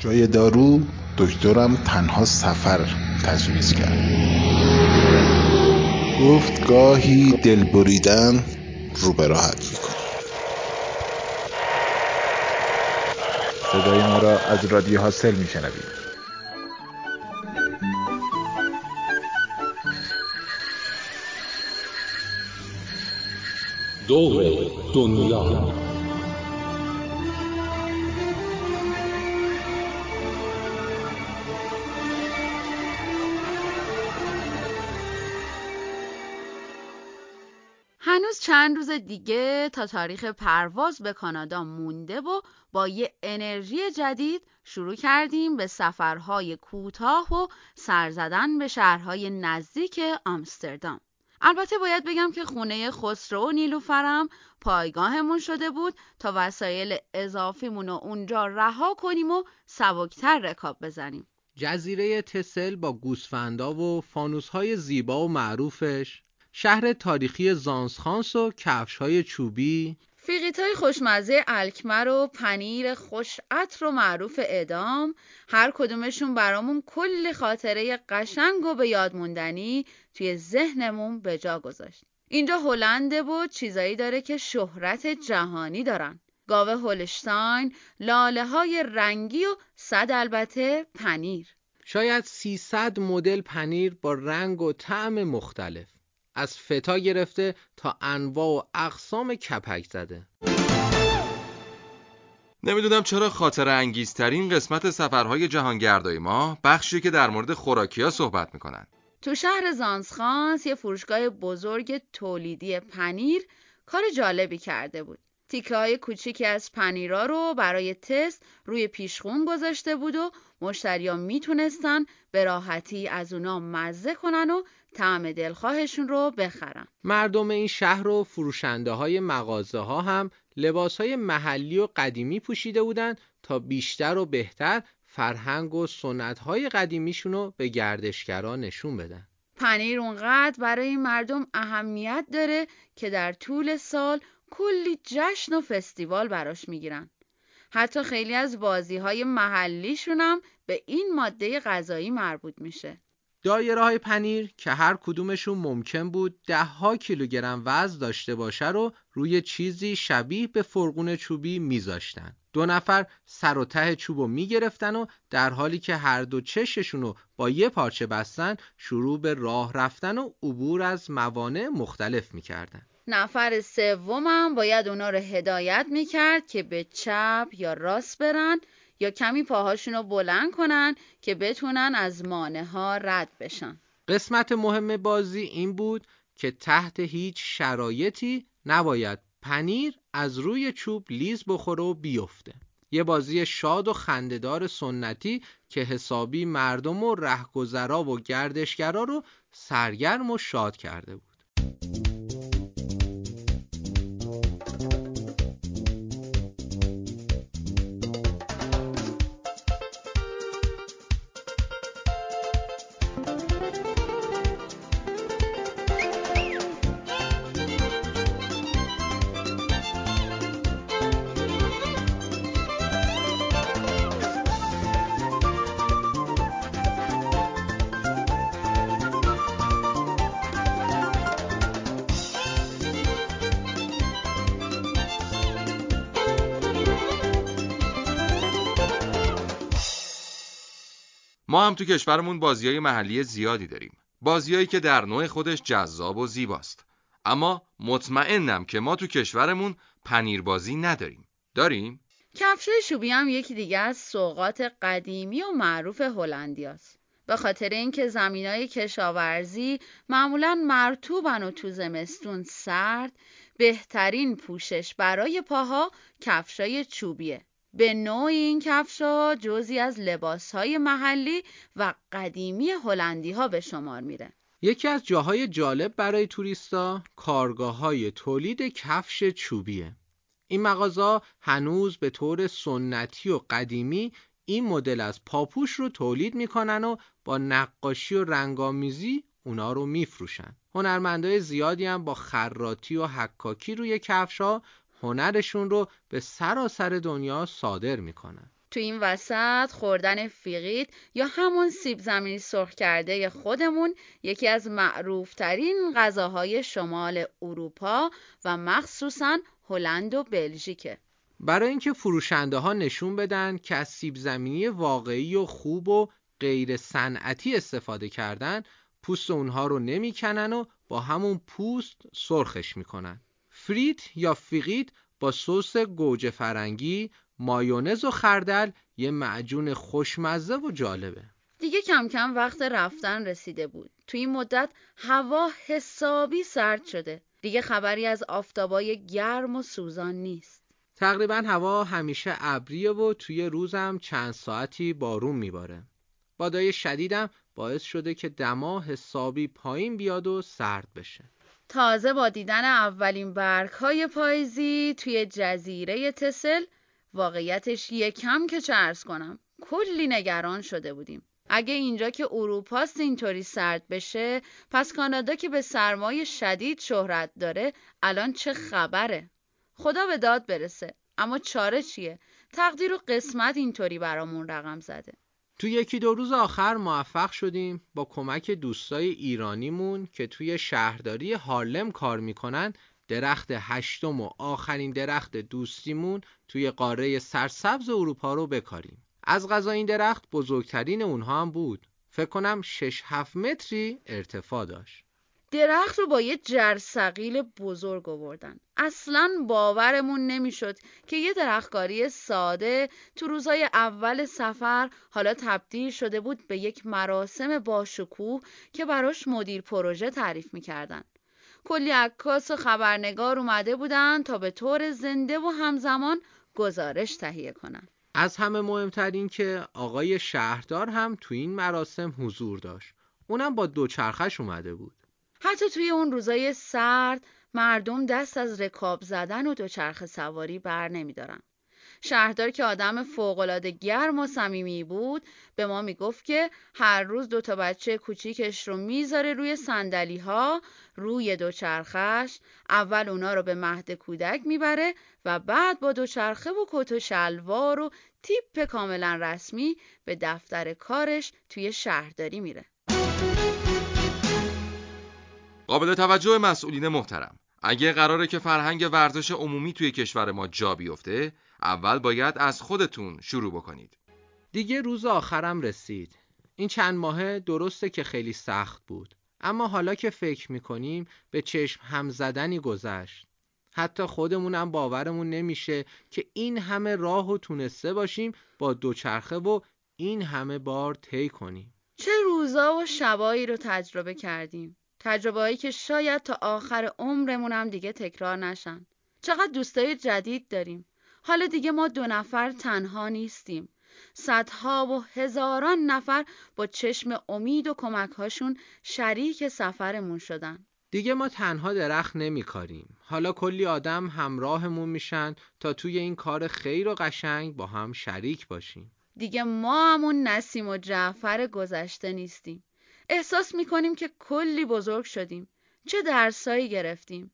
جای دارو دکترم تنها سفر تجویز کرد. گفت گاهی دل بریدن رو به راحت می‌کنه. صدای ما را از رادیو حاصل میشنوید. دور دنیا. چند روز دیگه تا تاریخ پرواز به کانادا مونده و با یه انرژی جدید شروع کردیم به سفرهای کوتاه و سرزدن به شهرهای نزدیک آمستردام. البته باید بگم که خونه خسرو و نیلوفرم پایگاهمون شده بود تا وسایل اضافیمون رو اونجا رها کنیم و سبکتر رکاب بزنیم. جزیره تسل با گوسفندا و فانوسهای زیبا و معروفش شهر تاریخی زانسخانس و کفشهای چوبی فیقیت های خوشمزه الکمر و پنیر خوش عطر و معروف ادام هر کدومشون برامون کل خاطره قشنگ و به یاد موندنی توی ذهنمون به جا گذاشت. اینجا هلنده و چیزایی داره که شهرت جهانی دارن. گاوه هولشتاین، لاله های رنگی و صد البته پنیر. شاید 300 مدل پنیر با رنگ و طعم مختلف از فتا گرفته تا انواع و اقسام کپک زده نمی‌دونم چرا خاطر انگیزترین قسمت سفرهای جهانگردای ما بخشی که در مورد خوراکیا صحبت می‌کنن تو شهر زانسخانس یه فروشگاه بزرگ تولیدی پنیر کار جالبی کرده بود. تیکه های کوچیکی از پنیرا رو برای تست روی پیشخون گذاشته بود و مشتریا می‌تونستن به راحتی از اونا مزه کنن و طعم دلخواهشون رو بخرن. مردم این شهر و فروشنده های مغازه ها هم لباس های محلی و قدیمی پوشیده بودن تا بیشتر و بهتر فرهنگ و سنت های قدیمیشون رو به گردشگران نشون بدن. پنیر اونقدر برای این مردم اهمیت داره که در طول سال کلی جشن و فستیوال براش می‌گیرن. حتی خیلی از بازی های محلیشون هم به این ماده غذایی مربوط میشه. دایره های پنیر که هر کدومشون ممکن بود ده ها کیلوگرم وزن داشته باشه رو روی چیزی شبیه به فرقون چوبی میذاشتن. دو نفر سر و ته چوب رو می‌گرفتن و در حالی که هر دو چششون رو با یه پارچه بستن شروع به راه رفتن و عبور از موانع مختلف می‌کردن. نفر سومم باید اونا رو هدایت می‌کرد که به چپ یا راست برن یا کمی پاهاشون رو بلند کنن که بتونن از مانه ها رد بشن. قسمت مهم بازی این بود که تحت هیچ شرایطی نباید پنیر از روی چوب لیز بخوره و بیفته. یه بازی شاد و خندهدار سنتی که حسابی مردم و رهگذرا و گردشگرا رو سرگرم و شاد کرده بود. هم تو کشورمون بازی های محلی زیادی داریم بازیایی که در نوع خودش جذاب و زیباست اما مطمئنم که ما تو کشورمون پنیر بازی نداریم داریم؟ کفش شوبی هم یکی دیگه از سوقات قدیمی و معروف هلندیاست. به خاطر اینکه زمینای کشاورزی معمولا مرتوبن و تو زمستون سرد بهترین پوشش برای پاها کفشای چوبیه به نوع این کفشا جزی از لباسهای محلی و قدیمی هلندی ها به شمار میره. یکی از جاهای جالب برای توریستا کارگاه های تولید کفش چوبیه. این مغازه هنوز به طور سنتی و قدیمی این مدل از پاپوش رو تولید می‌کنن و با نقاشی و رنگامیزی اونا رو میفروشن. هنرمندای زیادی هم با خراتی و حکاکی روی کفش ها هنرشون رو به سراسر دنیا صادر می‌کنن تو این وسط خوردن فیقید یا همون سیب زمینی سرخ کرده خودمون یکی از معروفترین غذاهای شمال اروپا و مخصوصا هلند و بلژیکه. برای اینکه فروشنده ها نشون بدن که از سیب زمینی واقعی و خوب و غیر صنعتی استفاده کردن پوست اونها رو نمی‌کنن و با همون پوست سرخش می‌کنن فریت یا فیقیت با سس گوجه فرنگی مایونز و خردل یه معجون خوشمزه و جالبه. دیگه کم کم وقت رفتن رسیده بود. تو این مدت هوا حسابی سرد شده. دیگه خبری از آفتابای گرم و سوزان نیست. تقریبا هوا همیشه ابریه و توی روزم چند ساعتی بارون میباره. بادای شدیدم باعث شده که دما حسابی پایین بیاد و سرد بشه. تازه با دیدن اولین برگ های پاییزی توی جزیره تسل واقعیتش یکم که چرس کنم کلی نگران شده بودیم. اگه اینجا که اروپاست اینطوری سرد بشه پس کانادا که به سرمای شدید شهرت داره الان چه خبره؟ خدا به داد برسه اما چاره چیه؟ تقدیر و قسمت اینطوری برامون رقم زده. تو یکی دو روز آخر موفق شدیم با کمک دوستای ایرانیمون که توی شهرداری هارلم کار می‌کنن. درخت هشتم و آخرین درخت دوستیمون توی قاره سرسبز اروپا رو بکاریم. از غذا این درخت بزرگترین اونها هم بود. فکر کنم 6 7 متری ارتفاع داشت. درخت رو با یه جرثقیل بزرگ آوردن. اصلا باورمون نمی‌شد که یه درختکاری ساده تو روزای اول سفر حالا تبدیل شده بود به یک مراسم باشکوه که براش مدیر پروژه تعریف می‌کردن. کلی عکاس و خبرنگار اومده بودن تا به طور زنده و همزمان گزارش تهیه کنن. از همه مهمتر این که آقای شهردار هم تو این مراسم حضور داشت. اونم با دوچرخش اومده بود. حتی توی اون روزای سرد مردم دست از رکاب زدن و دوچرخه سواری بر نمیدارن. شهردار که آدم فوقالعاده گرم و صمیمی بود به ما می‌گفت که هر روز دو تا بچه کوچیکش رو می‌ذاره روی سندلی ها روی دوچرخش اول اونا رو به مهد کودک می‌بره و بعد با دوچرخه و کت و شلوار و تیپ کاملا رسمی به دفتر کارش توی شهرداری میره قابل توجه مسئولین محترم اگه قراره که فرهنگ ورزش عمومی توی کشور ما جا بیفته اول باید از خودتون شروع بکنید. دیگه روز آخرم رسید. این چند ماهه درسته که خیلی سخت بود اما حالا که فکر می‌کنیم به چشم هم زدنی گذشت. حتی خودمونم باورمون نمیشه که این همه راه و تونسته باشیم با دوچرخه و این همه بار طی کنیم. چه روزا و شبایی رو تجربه کردیم. تجربه‌ای که شاید تا آخر عمرمون هم دیگه تکرار نشن. چقدر دوستای جدید داریم. حالا دیگه ما دو نفر تنها نیستیم. صدها و هزاران نفر با چشم امید و کمکهاشون شریک سفرمون شدن. دیگه ما تنها درخت نمیکاریم. حالا کلی آدم همراهمون میشن تا توی این کار خیر و قشنگ با هم شریک باشیم. دیگه ما همون نسیم و جعفر گذشته نیستیم. احساس می‌کنیم که کلی بزرگ شدیم. چه درسایی گرفتیم.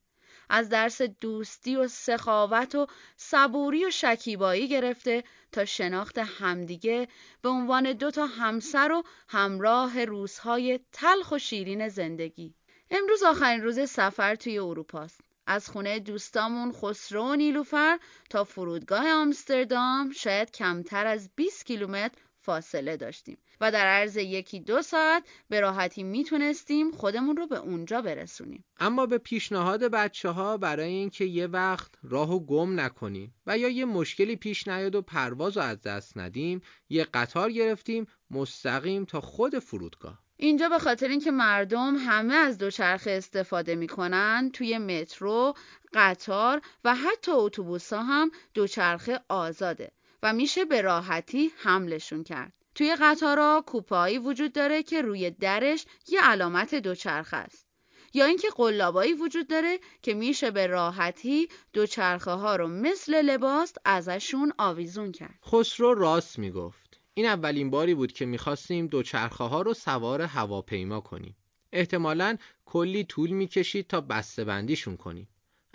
از درس دوستی و سخاوت و صبوری و شکیبایی گرفته تا شناخت همدیگه به عنوان دو تا همسر و همراه روزهای تلخ و شیرین زندگی. امروز آخرین روز سفر توی اروپاست از خونه دوستامون خسرو و نیلوفر تا فرودگاه آمستردام شاید کمتر از 20 کیلومتر فاصله داشتیم. و در عرض یکی دو ساعت به راحتی می‌تونستیم خودمون رو به اونجا برسونیم. اما به پیشنهاد بچه ها برای اینکه یه وقت راهو گم نکنیم و یا یه مشکلی پیش نیاد و پرواز رو از دست ندیم یه قطار گرفتیم مستقیم تا خود فرودگاه. اینجا به خاطر اینکه مردم همه از دوچرخه استفاده می‌کنن توی مترو، قطار و حتی اتوبوس ها هم دوچرخه آزاده. و میشه به راحتی حملشون کرد. توی قطارا کوپایی وجود داره که روی درش یه علامت دوچرخه است. یا اینکه قلابایی وجود داره که میشه به راحتی دوچرخه ها رو مثل لباس ازشون آویزون کرد. خسرو راست می‌گفت. این اولین باری بود که می‌خواستیم دوچرخه ها رو سوار هواپیما کنیم. احتمالا کلی طول می‌کشید تا بسته بندیشون کنیم.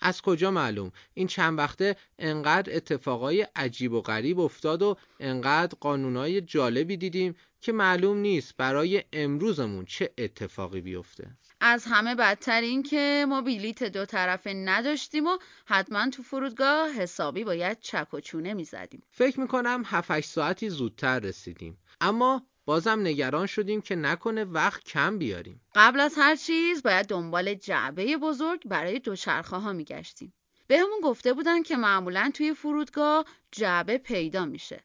از کجا معلوم؟ این چند وقته انقدر اتفاقای عجیب و غریب افتاد و انقدر قانونای جالبی دیدیم که معلوم نیست برای امروزمون چه اتفاقی بیفته. از همه بدتر این که ما بلیت دو طرفه نداشتیم و حتما تو فرودگاه حسابی باید چک و چونه می‌زدیم. فکر می‌کنم 7 ساعتی زودتر رسیدیم. اما بازم نگران شدیم که نکنه وقت کم بیاریم. قبل از هر چیز باید دنبال جعبه بزرگ برای دوچرخه ها میگشتیم. بهمون گفته بودن که معمولا توی فرودگاه جعبه پیدا میشه.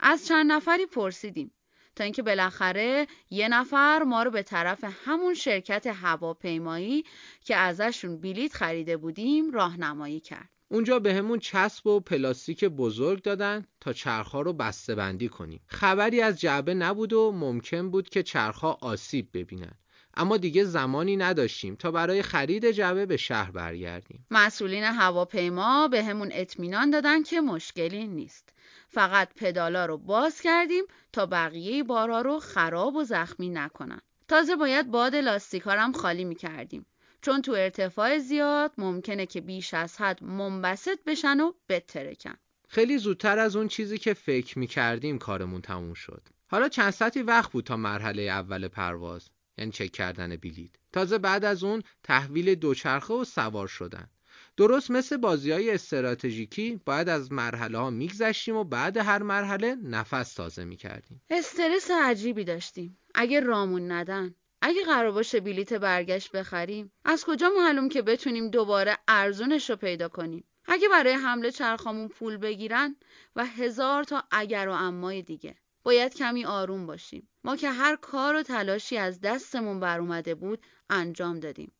از چند نفری پرسیدیم تا اینکه بالاخره یه نفر ما رو به طرف همون شرکت هواپیمایی که ازشون بلیت خریده بودیم راهنمایی کرد. اونجا به همون چسب و پلاستیک بزرگ دادن تا چرخها رو بسته بندی کنیم. خبری از جعبه نبود و ممکن بود که چرخها آسیب ببینن. اما دیگه زمانی نداشتیم تا برای خرید جعبه به شهر برگردیم. مسئولین هواپیما به همون اطمینان دادن که مشکلی نیست. فقط پدالا رو باز کردیم تا بقیه بارا رو خراب و زخمی نکنن. تازه باید باد لاستیکارم خالی می کردیم. چون تو ارتفاع زیاد ممکنه که بیش از حد منبسط بشن و بترکن. خیلی زودتر از اون چیزی که فکر می کردیم کارمون تموم شد. حالا چند ساعتی وقت بود تا مرحله اول پرواز یعنی چک کردن بلیط. تازه بعد از اون تحویل دوچرخه و سوار شدن. درست مثل بازی های استراتژیکی باید از مرحله ها میگذشتیم و بعد هر مرحله نفس تازه می‌کردیم استرس عجیبی داشتیم اگه رامون ندن اگه قرار باشه بلیت برگشت بخریم از کجا معلوم که بتونیم دوباره ارزونش رو پیدا کنیم؟ اگه برای حمله چرخامون پول بگیرن و هزار تا اگر و امای دیگه باید کمی آروم باشیم. ما که هر کار و تلاشی از دستمون بر اومده بود انجام دادیم.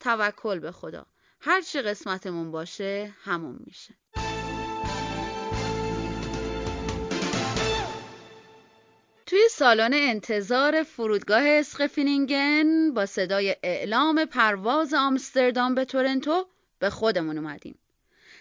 توکل به خدا. هر چی قسمتمون باشه همون میشه. توی سالن انتظار فرودگاه اسقفینینگن با صدای اعلام پرواز آمستردام به تورنتو به خودمون اومدیم.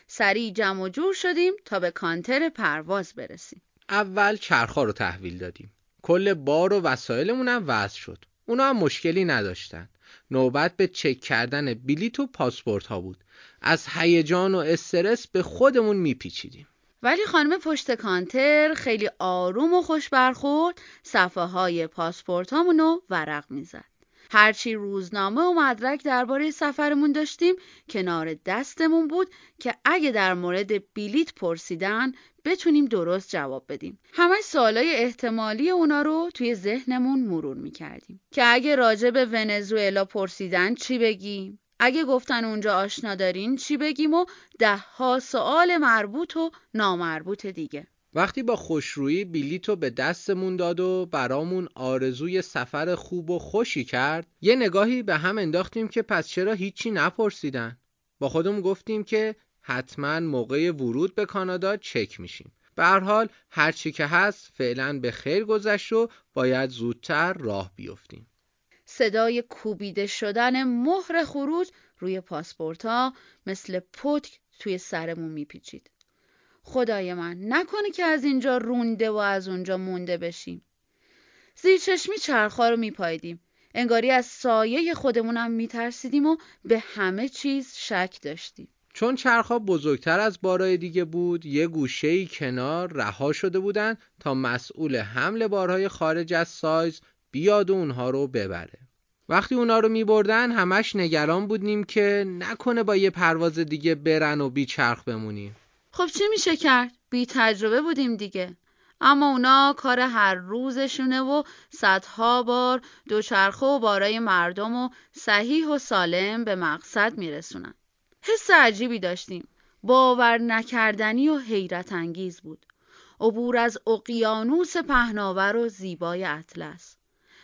سریع جمع و جور شدیم تا به کانتر پرواز برسیم. اول چرخها رو تحویل دادیم. کل بار و وسایلمون هم وضع شد. اونا هم مشکلی نداشتن. نوبت به چک کردن بلیت و پاسپورت ها بود. از هیجان و استرس به خودمون میپیچیدیم. ولی خانم پشت کانتر خیلی آروم و خوش برخورد صفحه های پاسپورت رو ورق می‌زد. هرچی روزنامه و مدرک درباره سفرمون داشتیم کنار دستمون بود که اگه در مورد بلیت پرسیدن بتونیم درست جواب بدیم. همه سوالای احتمالی اونا رو توی ذهنمون مرور می‌کردیم که اگه راجع به ونزوئلا پرسیدن چی بگیم؟ اگه گفتن اونجا آشنا دارین چی بگیم و ده ها سوال مربوط و نامربوط دیگه. وقتی با خوشرویی بلیتو به دستمون داد و برامون آرزوی سفر خوب و خوشی کرد یه نگاهی به هم انداختیم که پس چرا هیچی نپرسیدن؟ با خودمون گفتیم که حتما موقع ورود به کانادا چک میشیم. به هر حال هرچی که هست فعلا به خیر گذشت و باید زودتر راه بیفتیم. صدای کوبیده شدن مهر خروج روی پاسپورت مثل پتک توی سرمون میپیچید. خدای من نکنه که از اینجا رونده و از اونجا مونده بشیم. زیر چشمی چرخا رو میپایدیم. انگاری از سایه خودمونم میترسیدیم و به همه چیز شک داشتیم. چون چرخها بزرگتر از بارهای دیگه بود یه گوشه کنار رها شده بودن تا مسئول حمل بارهای خارج از سایز بیاد و اونها رو ببره. وقتی اونا رو می بردن همش نگران بودیم که نکنه با یه پرواز دیگه برن و بی چرخ بمونیم. خب چی میشه کرد؟ بی تجربه بودیم دیگه. اما اونا کار هر روزشونه و صدها بار دوچرخه و بارای مردم و صحیح و سالم به مقصد میرسونن. حس عجیبی داشتیم. باور نکردنی و حیرت انگیز بود. عبور از اقیانوس پهناور و زیبای اطلس.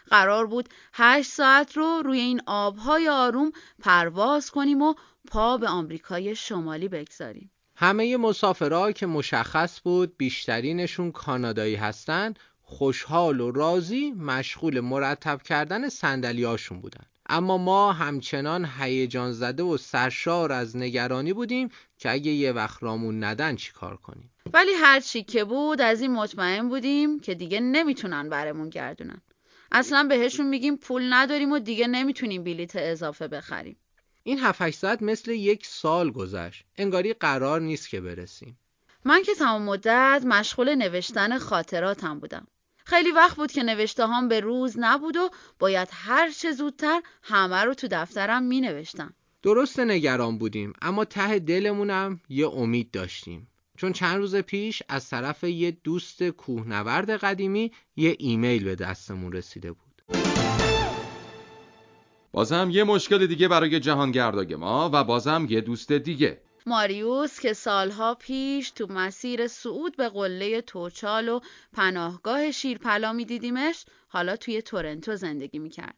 قرار بود هشت ساعت رو روی این آبهای آروم پرواز کنیم و پا به آمریکای شمالی بگذاریم. همه مسافرها که مشخص بود بیشترینشون کانادایی هستن خوشحال و راضی مشغول مرتب کردن صندلیاشون بودن. اما ما همچنان هیجان زده و سرشار از نگرانی بودیم که اگه یه وقت رامون ندن چی کار کنیم؟ ولی هر چی که بود از این مطمئن بودیم که دیگه نمی‌تونن برمون گردونن. اصلا بهشون میگیم پول نداریم و دیگه نمی‌تونیم بلیت اضافه بخریم. این 7 ساعت مثل یک سال گذشت. انگاری قرار نیست که برسیم. من که تمام مدت مشغول نوشتن خاطراتم بودم. خیلی وقت بود که نوشته هام به روز نبود و باید هر چه زودتر همه رو تو دفترم می نوشتم. درست نگران بودیم اما ته دلمونم یه امید داشتیم. چون چند روز پیش از طرف یه دوست کوهنورد قدیمی یه ایمیل به دستمون رسیده بود بازم یه مشکل دیگه برای جهانگرداگ ما و بازم یه دوست دیگه ماریوس که سالها پیش تو مسیر صعود به قله توچال و پناهگاه شیرپلا میدیدیمش حالا توی تورنتو زندگی می‌کرد.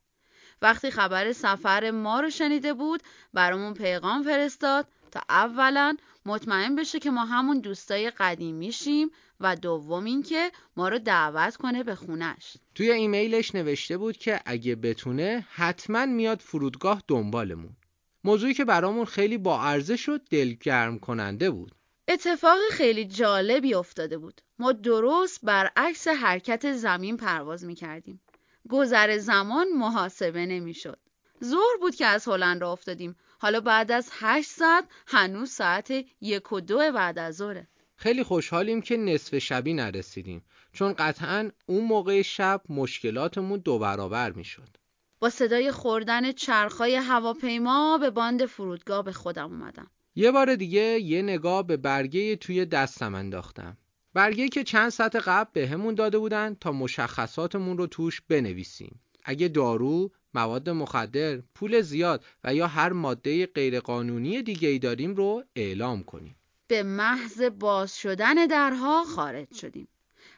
وقتی خبر سفر ما رو شنیده بود برامون پیغام فرستاد تا اولا مطمئن بشه که ما همون دوستای قدیمیشیم و دوم اینکه ما رو دعوت کنه به خونش. توی ایمیلش نوشته بود که اگه بتونه حتما میاد فرودگاه دنبالمون. موضوعی که برامون خیلی با ارزش و دلگرم کننده بود. اتفاق خیلی جالبی افتاده بود. ما درست برعکس حرکت زمین پرواز می کردیم. گذر زمان محاسبه نمی شد. ظهر بود که از هلند را افتادیم. حالا بعد از هشت ساعت هنوز ساعت یک و دو بعد از ظهره. خیلی خوشحالیم که نصف شبی نرسیدیم چون قطعا اون موقع شب مشکلاتمون دو برابر می شد. با صدای خوردن چرخهای هواپیما به باند فرودگاه به خودم اومدم. یه بار دیگه یه نگاه به برگه توی دستم انداختم. برگه که چند ساعت قبل به همون داده بودن تا مشخصاتمون رو توش بنویسیم. اگه دارو، مواد مخدر، پول زیاد و یا هر ماده غیرقانونی دیگه ای داریم رو اعلام کنیم. به محض باز شدن درها خارج شدیم.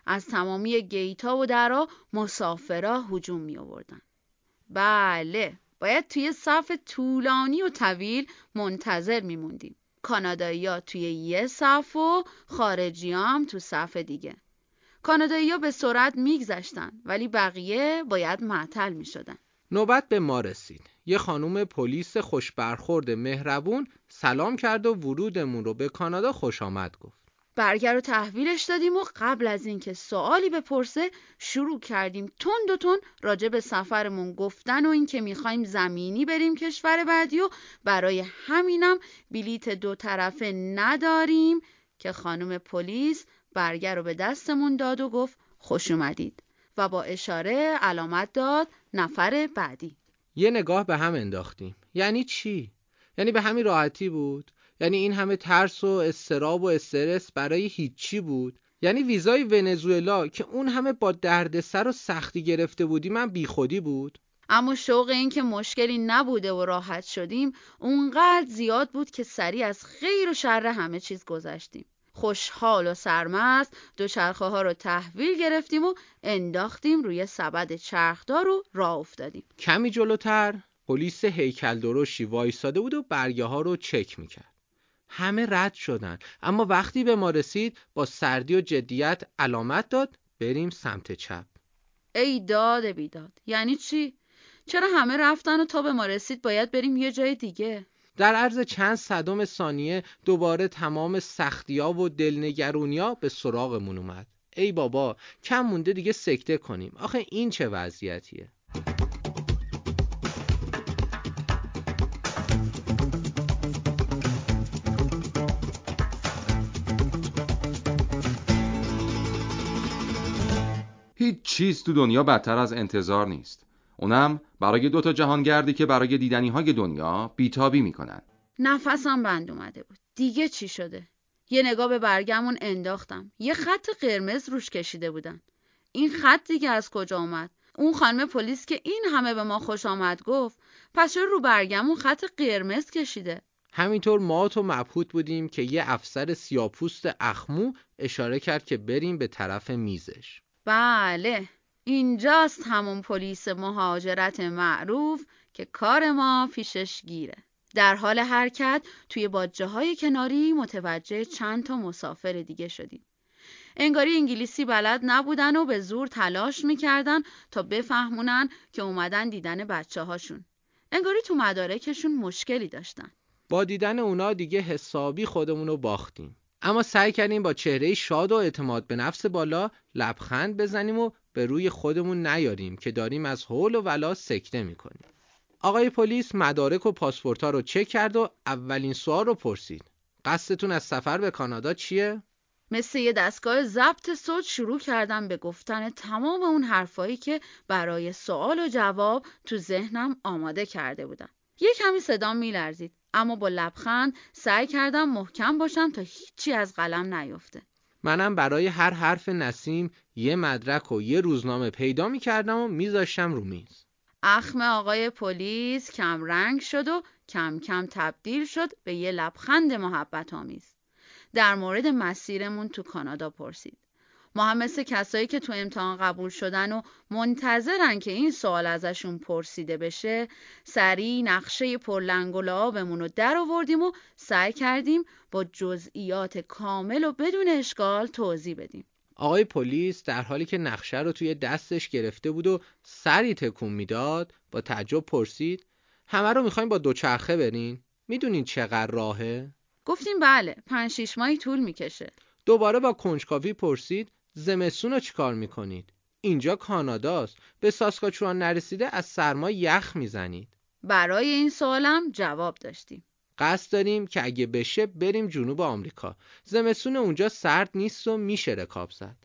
از تمامی گیتا و درها مسافرها هجوم می آوردن. بله باید توی صف طولانی و طویل منتظر میموندیم کانادایی ها توی یه صف و خارجی هم تو صف دیگه کانادایی ها به سرعت میگذشتن ولی بقیه باید معطل می‌شدن. نوبت به ما رسید. یه خانوم پلیس خوشبرخورد مهربون سلام کرد و ورودمون رو به کانادا خوش آمد گفت. برگر رو تحویلش دادیم و قبل از اینکه سوالی بپرسه شروع کردیم. تند و تند راجع به سفرمون گفتن و اینکه می‌خوایم زمینی بریم کشور بعدی و برای همینم بلیت دو طرفه نداریم که خانم پلیس برگر رو به دستمون داد و گفت خوش اومدید. و با اشاره علامت داد نفر بعدی. یه نگاه به هم انداختیم. یعنی چی؟ یعنی به همین راحتی بود؟ یعنی این همه ترس و استراب و استرس برای هیچی بود؟ یعنی ویزای ونزوئلا که اون همه با دردسر و سختی گرفته بودی من بیخودی بود؟ اما شوق این که مشکلی نبوده و راحت شدیم اونقدر زیاد بود که سریع از خیر و شر همه چیز گذشتیم. خوشحال و سرمست. دوچرخه ها رو تحویل گرفتیم و انداختیم روی سبد چرخدار و راه افتادیم. کمی جلوتر پلیس هیکل درشی وایساده بود و برگه ها رو چک می‌کرد. همه رد شدن. اما وقتی به ما رسید با سردی و جدیت علامت داد بریم سمت چپ. ای داد بیداد. یعنی چی؟ چرا همه رفتن و تا به ما رسید باید بریم یه جای دیگه؟ در عرض چند صدم ثانیه دوباره تمام سختیا و دلنگرونیا به سراغمون اومد. ای بابا کم مونده دیگه سکته کنیم. آخه این چه وضعیتیه؟ هیچ چیز تو دنیا بدتر از انتظار نیست. اونم برای دوتا جهانگردی که برای دیدنی های دنیا بیتابی می‌کنن. نفسم بند اومده بود. دیگه چی شده؟ یه نگاه به برگمون انداختم. یه خط قرمز روش کشیده بودن. این خط دیگه از کجا اومد؟ اون خانم پلیس که این همه به ما خوش آمد گفت پس چرا رو برگمون خط قرمز کشیده؟ همینطور ما تو مبهوت بودیم که یه افسر سیاپوست اخمو اشاره کرد که بریم به طرف میزش. بله. اینجاست همون پلیس مهاجرت معروف که کار ما پیشش گیره. در حال حرکت توی باجه های کناری متوجه چند تا مسافر دیگه شدیم. انگاری انگلیسی بلد نبودن و به زور تلاش می‌کردن تا بفهمونن که اومدن دیدن بچه هاشون انگاری تو مدارکشون مشکلی داشتن. با دیدن اونا دیگه حسابی خودمون رو باختیم. اما سعی کردیم با چهره شاد و اعتماد به نفس بالا لبخند بزنیم و به روی خودمون نیاریم که داریم از حول و ولا سکته می‌کنیم آقای پلیس مدارک و پاسپورت ها رو چک کرد و اولین سوال رو پرسید. قصدتون از سفر به کانادا چیه؟ مثل یه دستگاه ضبط صوت شروع کردم به گفتن تمام اون حرفایی که برای سوال و جواب تو ذهنم آماده کرده بودم. یه کمی صدام میلرزید اما با لبخند سعی کردم محکم باشم تا هیچی از قلم نیفته. منم برای هر حرف نسیم یه مدرک و یه روزنامه پیدا می کردم و میذاشتم رو میز. اخم آقای پلیس کم رنگ شد و کم کم تبدیل شد به یه لبخند محبت آمیز. در مورد مسیرمون تو کانادا پرسید. ما هم مثل کسایی که تو امتحان قبول شدن و منتظرن که این سوال ازشون پرسیده بشه سریع نقشه پرلنگ و لعابمون رو در آوردیم و سعی کردیم با جزئیات کامل و بدون اشکال توضیح بدیم. آقای پلیس در حالی که نقشه رو توی دستش گرفته بود و سری تکون می‌داد با تعجب پرسید همه رو می‌خوایم با دوچرخه برین؟ می‌دونین چقدر راهه؟ گفتیم بله پنج شیش ماهی طول می‌کشه. دوباره با کنجکاوی پرسید زمستون رو چیکار می‌کنید؟ اینجا کاناداست. به ساسکاچوان نرسیده از سرما یخ می‌زنید. برای این سوالم جواب داشتیم. قصد داریم که اگه بشه بریم جنوب آمریکا. زمستون اونجا سرد نیست و میشه رکاب زد.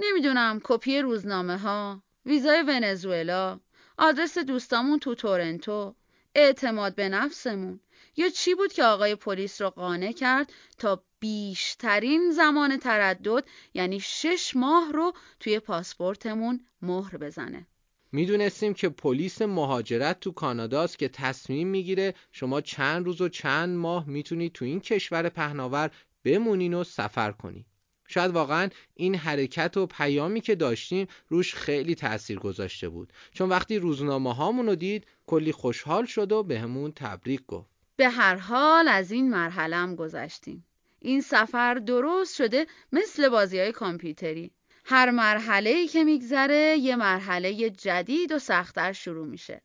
نمی‌دونم کپی روزنامه ها ویزای ونزوئلا آدرس دوستامون تو تورنتو اعتماد به نفسمون. یا چی بود که آقای پلیس رو قانع کرد تا بیشترین زمان تردد یعنی شش ماه رو توی پاسپورتمون مهر بزنه. می‌دونستیم که پلیس مهاجرت تو کاناداست که تصمیم می‌گیره شما چند روز و چند ماه می‌تونید تو این کشور پهناور بمونین و سفر کنید. شاید واقعا این حرکت و پیامی که داشتیم روش خیلی تأثیر گذاشته بود. چون وقتی روزنامه هامون رو دید کلی خوشحال شد و بهمون به تبریک گفت. به هر حال از این مرحلم گذشتیم. این سفر درست شده مثل بازی های کامپیوتری هر مرحله ای که میگذره یه مرحله جدید و سختتر شروع میشه.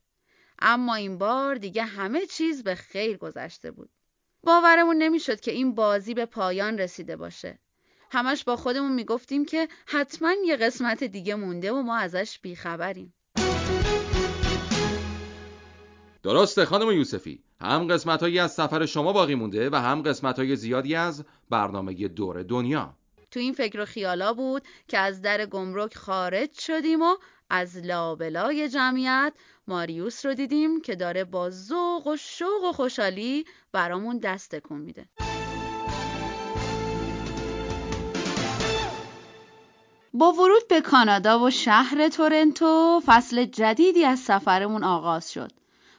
اما این بار دیگه همه چیز به خیر گذشته بود. باورمون نمی‌شد که این بازی به پایان رسیده باشه. همش با خودمون می‌گفتیم که حتما یه قسمت دیگه مونده و ما ازش بیخبریم. درسته خانم یوسفی هم قسمت هایی از سفر شما باقی مونده و هم قسمت های زیادی از برنامه دور دنیا تو این فکر و خیالا بود که از در گمرک خارج شدیم و از لابلای جمعیت ماریوس رو دیدیم که داره با ذوق و شوق و خوشحالی برامون دست تکون میده. با ورود به کانادا و شهر تورنتو فصل جدیدی از سفرمون آغاز شد.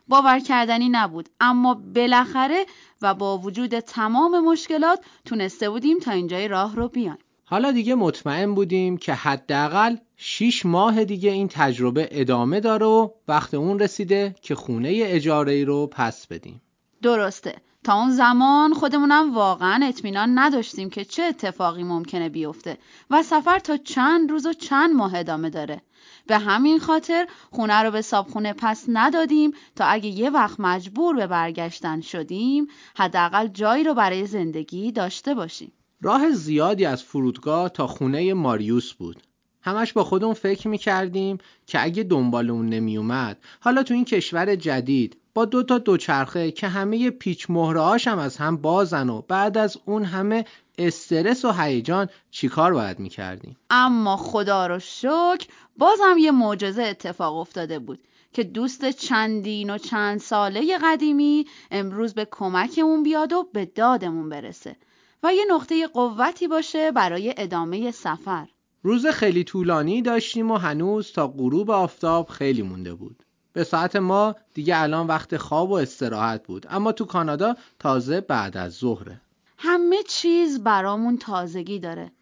باور کردنی نبود. اما بالاخره و با وجود تمام مشکلات تونسته بودیم تا اینجای راه رو بیایم حالا دیگه مطمئن بودیم که حداقل 6 ماه دیگه این تجربه ادامه داره و وقت اون رسیده که خونه اجاره رو پس بدیم. درسته. تا اون زمان خودمونم واقعا اطمینان نداشتیم که چه اتفاقی ممکنه بیفته و سفر تا چند روز و چند ماه ادامه داره. به همین خاطر خونه رو به صابخونه پس ندادیم تا اگه یه وقت مجبور به برگشتن شدیم حداقل جایی رو برای زندگی داشته باشیم. راه زیادی از فرودگاه تا خونه ماریوس بود. همش با خودمون فکر می‌کردیم که اگه دنبالمون نمیومد حالا تو این کشور جدید با دو تا دوچرخه که همه پیچ مهرهاش هم از هم بازن و بعد از اون همه استرس و هیجان چیکار باید می‌کردیم؟ اما خدا رو شکر بازم یه معجزه اتفاق افتاده بود که دوست چندین و چند ساله قدیمی امروز به کمکمون بیاد و به دادمون برسه و یه نقطه قوتی باشه برای ادامه سفر. روز خیلی طولانی داشتیم و هنوز تا غروب آفتاب خیلی مونده بود. به ساعت ما دیگه الان وقت خواب و استراحت بود. اما تو کانادا تازه بعد از ظهره. همه چیز برامون تازگی داره.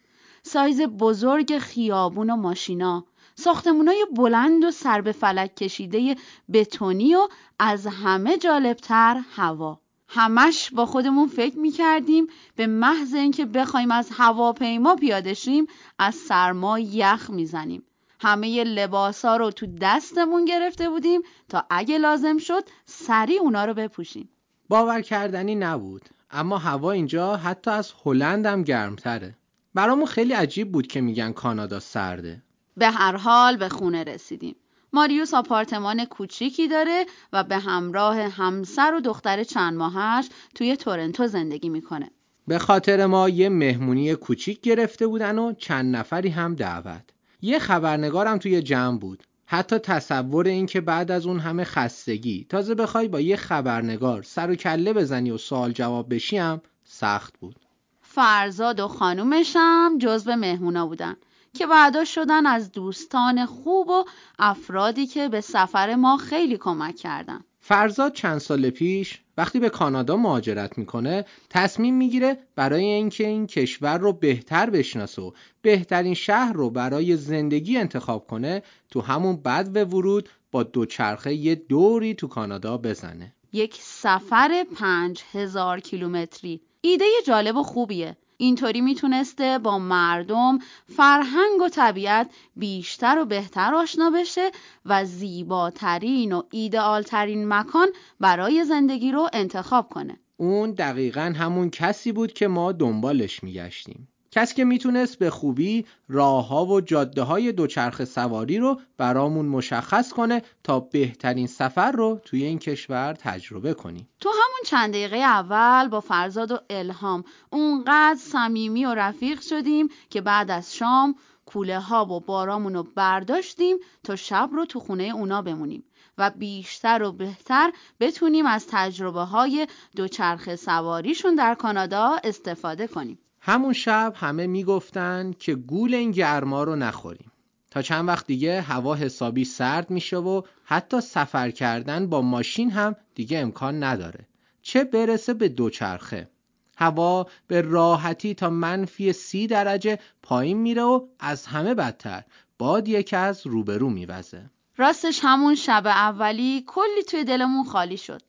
سایز بزرگ خیابون و ماشینا ساختمونای بلند و سر به فلک کشیده بتونی و از همه جالبتر هوا. همش با خودمون فکر می‌کردیم به محض اینکه بخوایم از هواپیما پیاده شیم از سرما یخ می‌زنیم. همه لباسا رو تو دستمون گرفته بودیم تا اگه لازم شد سریع اونا رو بپوشیم باور کردنی نبود اما هوا اینجا حتی از هلند هم گرمتره برامون خیلی عجیب بود که میگن کانادا سرده به هر حال به خونه رسیدیم ماریوس آپارتمان کوچیکی داره و به همراه همسر و دختر چند ماهش توی تورنتو زندگی می‌کنه. به خاطر ما یه مهمونی کوچیک گرفته بودن و چند نفری هم دعوت. یه خبرنگارم توی جمع بود. حتی تصور این که بعد از اون همه خستگی تازه بخوای با یه خبرنگار سر و کله بزنی و سوال جواب بشی هم سخت بود. فرزاد و خانومشم جزو مهمونا بودن. که بعدا شدن از دوستان خوب و افرادی که به سفر ما خیلی کمک کردن فرزاد چند سال پیش وقتی به کانادا مهاجرت می‌کنه تصمیم می‌گیره برای اینکه این کشور رو بهتر بشناسه و بهترین شهر رو برای زندگی انتخاب کنه تو همون بد و ورود با دوچرخه یه دوری تو کانادا بزنه. یک سفر پنج هزار کیلومتری. ایده جالب و خوبیه. اینطوری می‌تونسته با مردم فرهنگ و طبیعت بیشتر و بهتر آشنا بشه و زیباترین و ایدئالترین مکان برای زندگی رو انتخاب کنه. اون دقیقا همون کسی بود که ما دنبالش میگشتیم. کسی که می‌تونست به خوبی راه ها و جاده های دوچرخ سواری رو برامون مشخص کنه تا بهترین سفر رو توی این کشور تجربه کنیم تو همون چند دقیقه اول با فرزاد و الهام اونقدر صمیمی و رفیق شدیم که بعد از شام کوله ها و بارامون رو برداشتیم تا شب رو تو خونه اونا بمونیم و بیشتر و بهتر بتونیم از تجربه های دوچرخه سواریشون در کانادا استفاده کنیم. همون شب همه می‌گفتن که گول این گرما رو نخوریم. تا چند وقت دیگه هوا حسابی سرد میشه و حتی سفر کردن با ماشین هم دیگه امکان نداره. چه برسه به دوچرخه. هوا به راحتی تا منفی سی درجه پایین میره و از همه بدتر. باد یکی از روبرو میوزه. راستش همون شب اولی کلی توی دلمون خالی شد.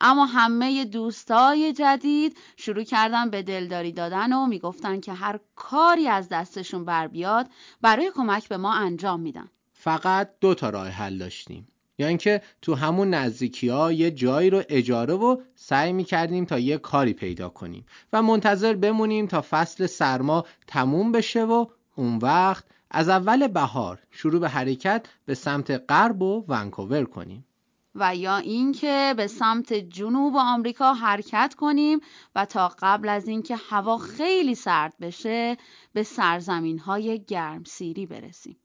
اما همه دوستای جدید شروع کردن به دلداری دادن و می‌گفتن که هر کاری از دستشون بر بیاد برای کمک به ما انجام میدن. فقط دو تا راه حل داشتیم. یا اینکه تو همون نزدیکی ها یه جایی رو اجاره و سعی می‌کردیم تا یه کاری پیدا کنیم و منتظر بمونیم تا فصل سرما تموم بشه و اون وقت از اول بهار شروع به حرکت به سمت غرب و ونکوور کنیم. و یا اینکه به سمت جنوب آمریکا حرکت کنیم و تا قبل از اینکه هوا خیلی سرد بشه به سرزمین های گرمسیری برسیم.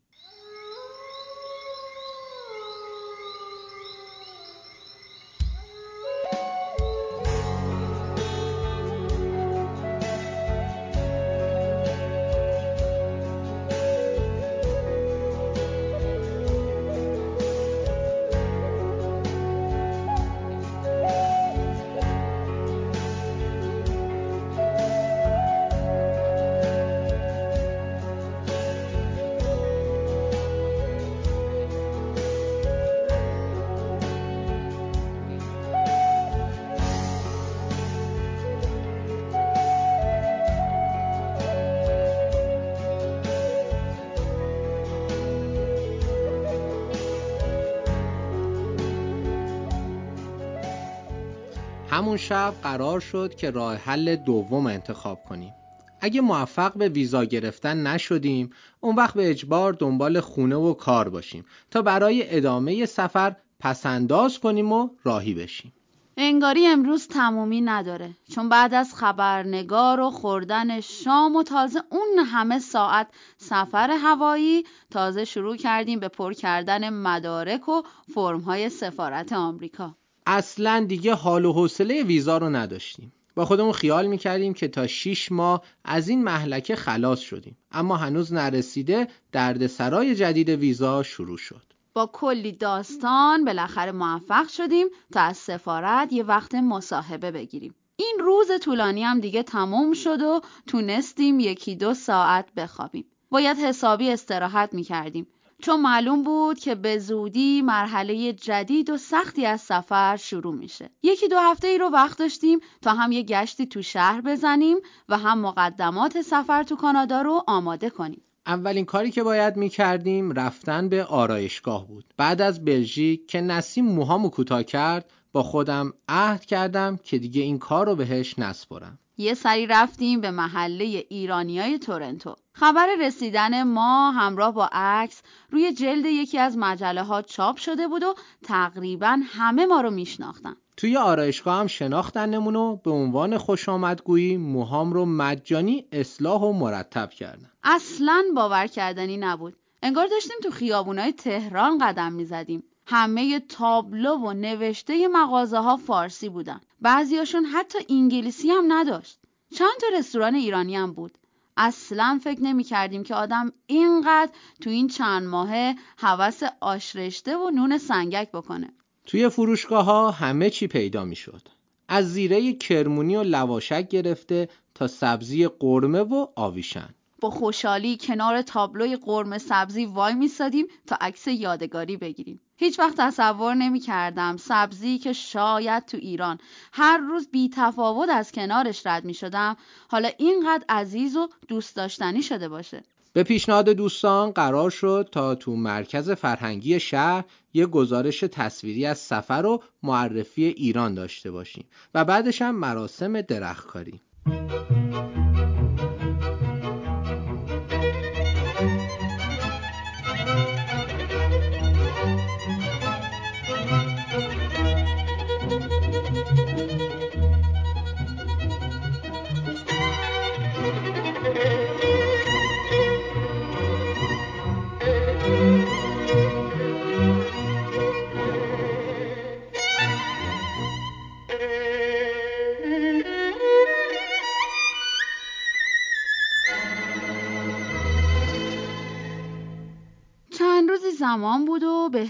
همون شب قرار شد که راه حل دوم انتخاب کنیم. اگه موفق به ویزا گرفتن نشدیم اون وقت به اجبار دنبال خونه و کار باشیم تا برای ادامه سفر پسنداز کنیم و راهی بشیم. انگاری امروز تمومی نداره چون بعد از خبرنگار و خوردن شام و تازه اون همه ساعت سفر هوایی تازه شروع کردیم به پر کردن مدارک و فرمهای سفارت آمریکا. اصلا دیگه حال و حوصله ویزا رو نداشتیم. با خودمون خیال می‌کردیم که تا 6 ماه از این محلکه خلاص شدیم. اما هنوز نرسیده دردسرای جدید ویزا شروع شد. با کلی داستان بالاخره موفق شدیم تا از سفارت یه وقت مصاحبه بگیریم. این روز طولانی هم دیگه تموم شد و تونستیم یکی دو ساعت بخوابیم. باید حسابی استراحت می‌کردیم. چون معلوم بود که به زودی مرحله جدید و سختی از سفر شروع میشه. یکی دو هفته ای رو وقت داشتیم تا هم یه گشتی تو شهر بزنیم و هم مقدمات سفر تو کانادا رو آماده کنیم. اولین کاری که باید می‌کردیم رفتن به آرایشگاه بود. بعد از بلژیک که نسیم موهامو کوتاه کرد با خودم عهد کردم که دیگه این کار رو بهش نسپرم یه سری رفتیم به محله ایرانیای تورنتو. خبر رسیدن ما همراه با عکس روی جلد یکی از مجله ها چاپ شده بود و تقریبا همه ما رو میشناختن. توی آرایشگاه هم شناختنمون و به عنوان خوش آمدگویی موهام رو مجانی اصلاح و مرتب کردن. اصلا باور کردنی نبود. انگار داشتیم تو خیابونای تهران قدم می‌زدیم. همه تابلو و نوشته مغازه ها فارسی بودن بعضیاشون حتی انگلیسی هم نداشت چند تا رستوران ایرانی هم بود اصلا فکر نمی کردیم که آدم اینقدر تو این چند ماهه حوس آشرشته و نون سنگک بکنه توی فروشگاه ها همه چی پیدا می شد. از زیره کرمونی و لواشک گرفته تا سبزی قرمه و آویشن. با خوشحالی کنار تابلوی قرمه سبزی وای میستادیم تا عکس یادگاری بگیریم. هیچ وقت تصور نمی کردم سبزی که شاید تو ایران هر روز بی تفاوت از کنارش رد می شدم حالا اینقدر عزیز و دوست داشتنی شده باشه. به پیشنهاد دوستان قرار شد تا تو مرکز فرهنگی شهر یه گزارش تصویری از سفر و معرفی ایران داشته باشیم و بعدش هم مراسم درختکاری.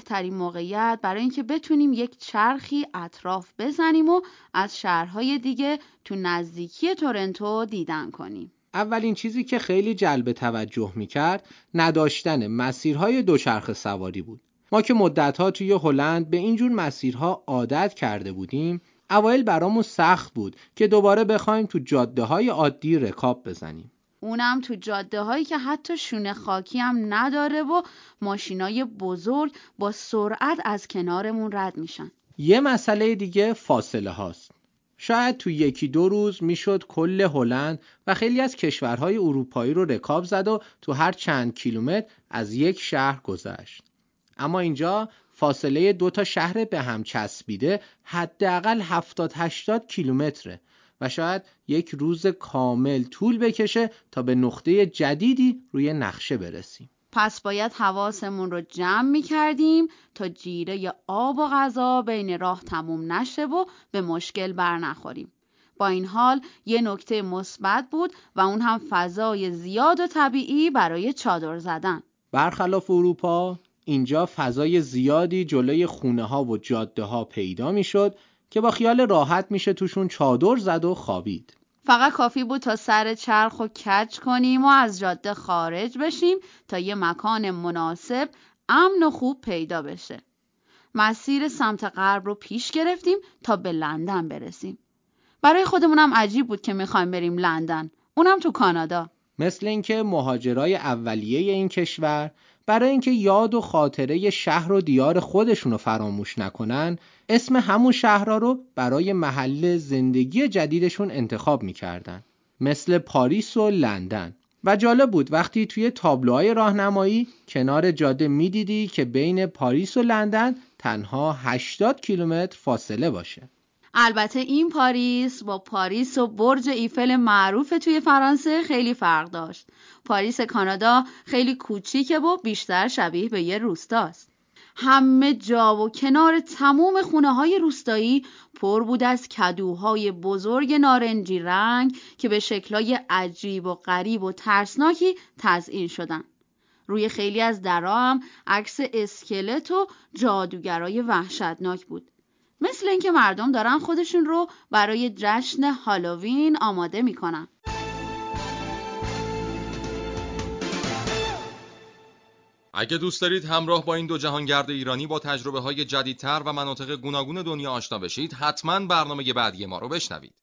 بهترین موقعیت برای اینکه بتونیم یک چرخی اطراف بزنیم و از شهرهای دیگه تو نزدیکی تورنتو دیدن کنیم. اولین چیزی که خیلی جلب توجه می‌کرد نداشتن مسیرهای دوچرخه سواری بود. ما که مدتها توی هلند به اینجور مسیرها عادت کرده بودیم اوایل برامون سخت بود که دوباره بخوایم تو جاده های عادی رکاب بزنیم. اونم تو جاده هایی که حتی شونه خاکی هم نداره و ماشینای بزرگ با سرعت از کنارمون رد میشن. یه مسئله دیگه فاصله هاست. شاید تو یکی دو روز می‌شد کل هلند و خیلی از کشورهای اروپایی رو رکاب زد و تو هر چند کیلومتر از یک شهر گذشت. اما اینجا فاصله دو تا شهر به هم چسبیده حداقل 70 80 کیلومتره. و شاید یک روز کامل طول بکشه تا به نقطه جدیدی روی نقشه برسیم. پس باید حواسمون رو جمع می کردیم تا جیره آب و غذا بین راه تموم نشه و به مشکل بر نخوریم. با این حال یه نکته مثبت بود و اون هم فضای زیاد و طبیعی برای چادر زدن. برخلاف اروپا اینجا فضای زیادی جلوی خونه ها و جاده ها پیدا می شد که با خیال راحت میشه توشون چادر زد و خوابید. فقط کافی بود تا سر چرخ و کج کنیم و از جاده خارج بشیم تا یه مکان مناسب امن و خوب پیدا بشه. مسیر سمت غرب رو پیش گرفتیم تا به لندن برسیم. برای خودمونم عجیب بود که می‌خوایم بریم لندن. اونم تو کانادا. مثل اینکه مهاجرای اولیه این کشور برای اینکه یاد و خاطره شهر و دیار خودشون رو فراموش نکنن اسم همون شهرها رو برای محل زندگی جدیدشون انتخاب می‌کردن. مثل پاریس و لندن. و جالب بود وقتی توی تابلوهای راهنمایی کنار جاده می‌دیدی که بین پاریس و لندن تنها 80 کیلومتر فاصله باشه. البته این پاریس با پاریس و برج ایفل معروف توی فرانسه خیلی فرق داشت. پاریس کانادا خیلی کوچیکه و بیشتر شبیه به یه روستاست. همه جا و کنار تموم خونه های روستایی پر بود از کدوهای بزرگ نارنجی رنگ که به شکلای عجیب و غریب و ترسناکی تزئین شدن. روی خیلی از درا هم عکس اسکلت و جادوگرای وحشتناک بود. مثل اینکه مردم دارن خودشون رو برای جشن هالووین آماده می‌کنن. اگه دوست دارید همراه با این دو جهانگرد ایرانی با تجربه های جدیدتر و مناطق گوناگون دنیا آشنا بشید حتما برنامه بعدی ما رو بشنوید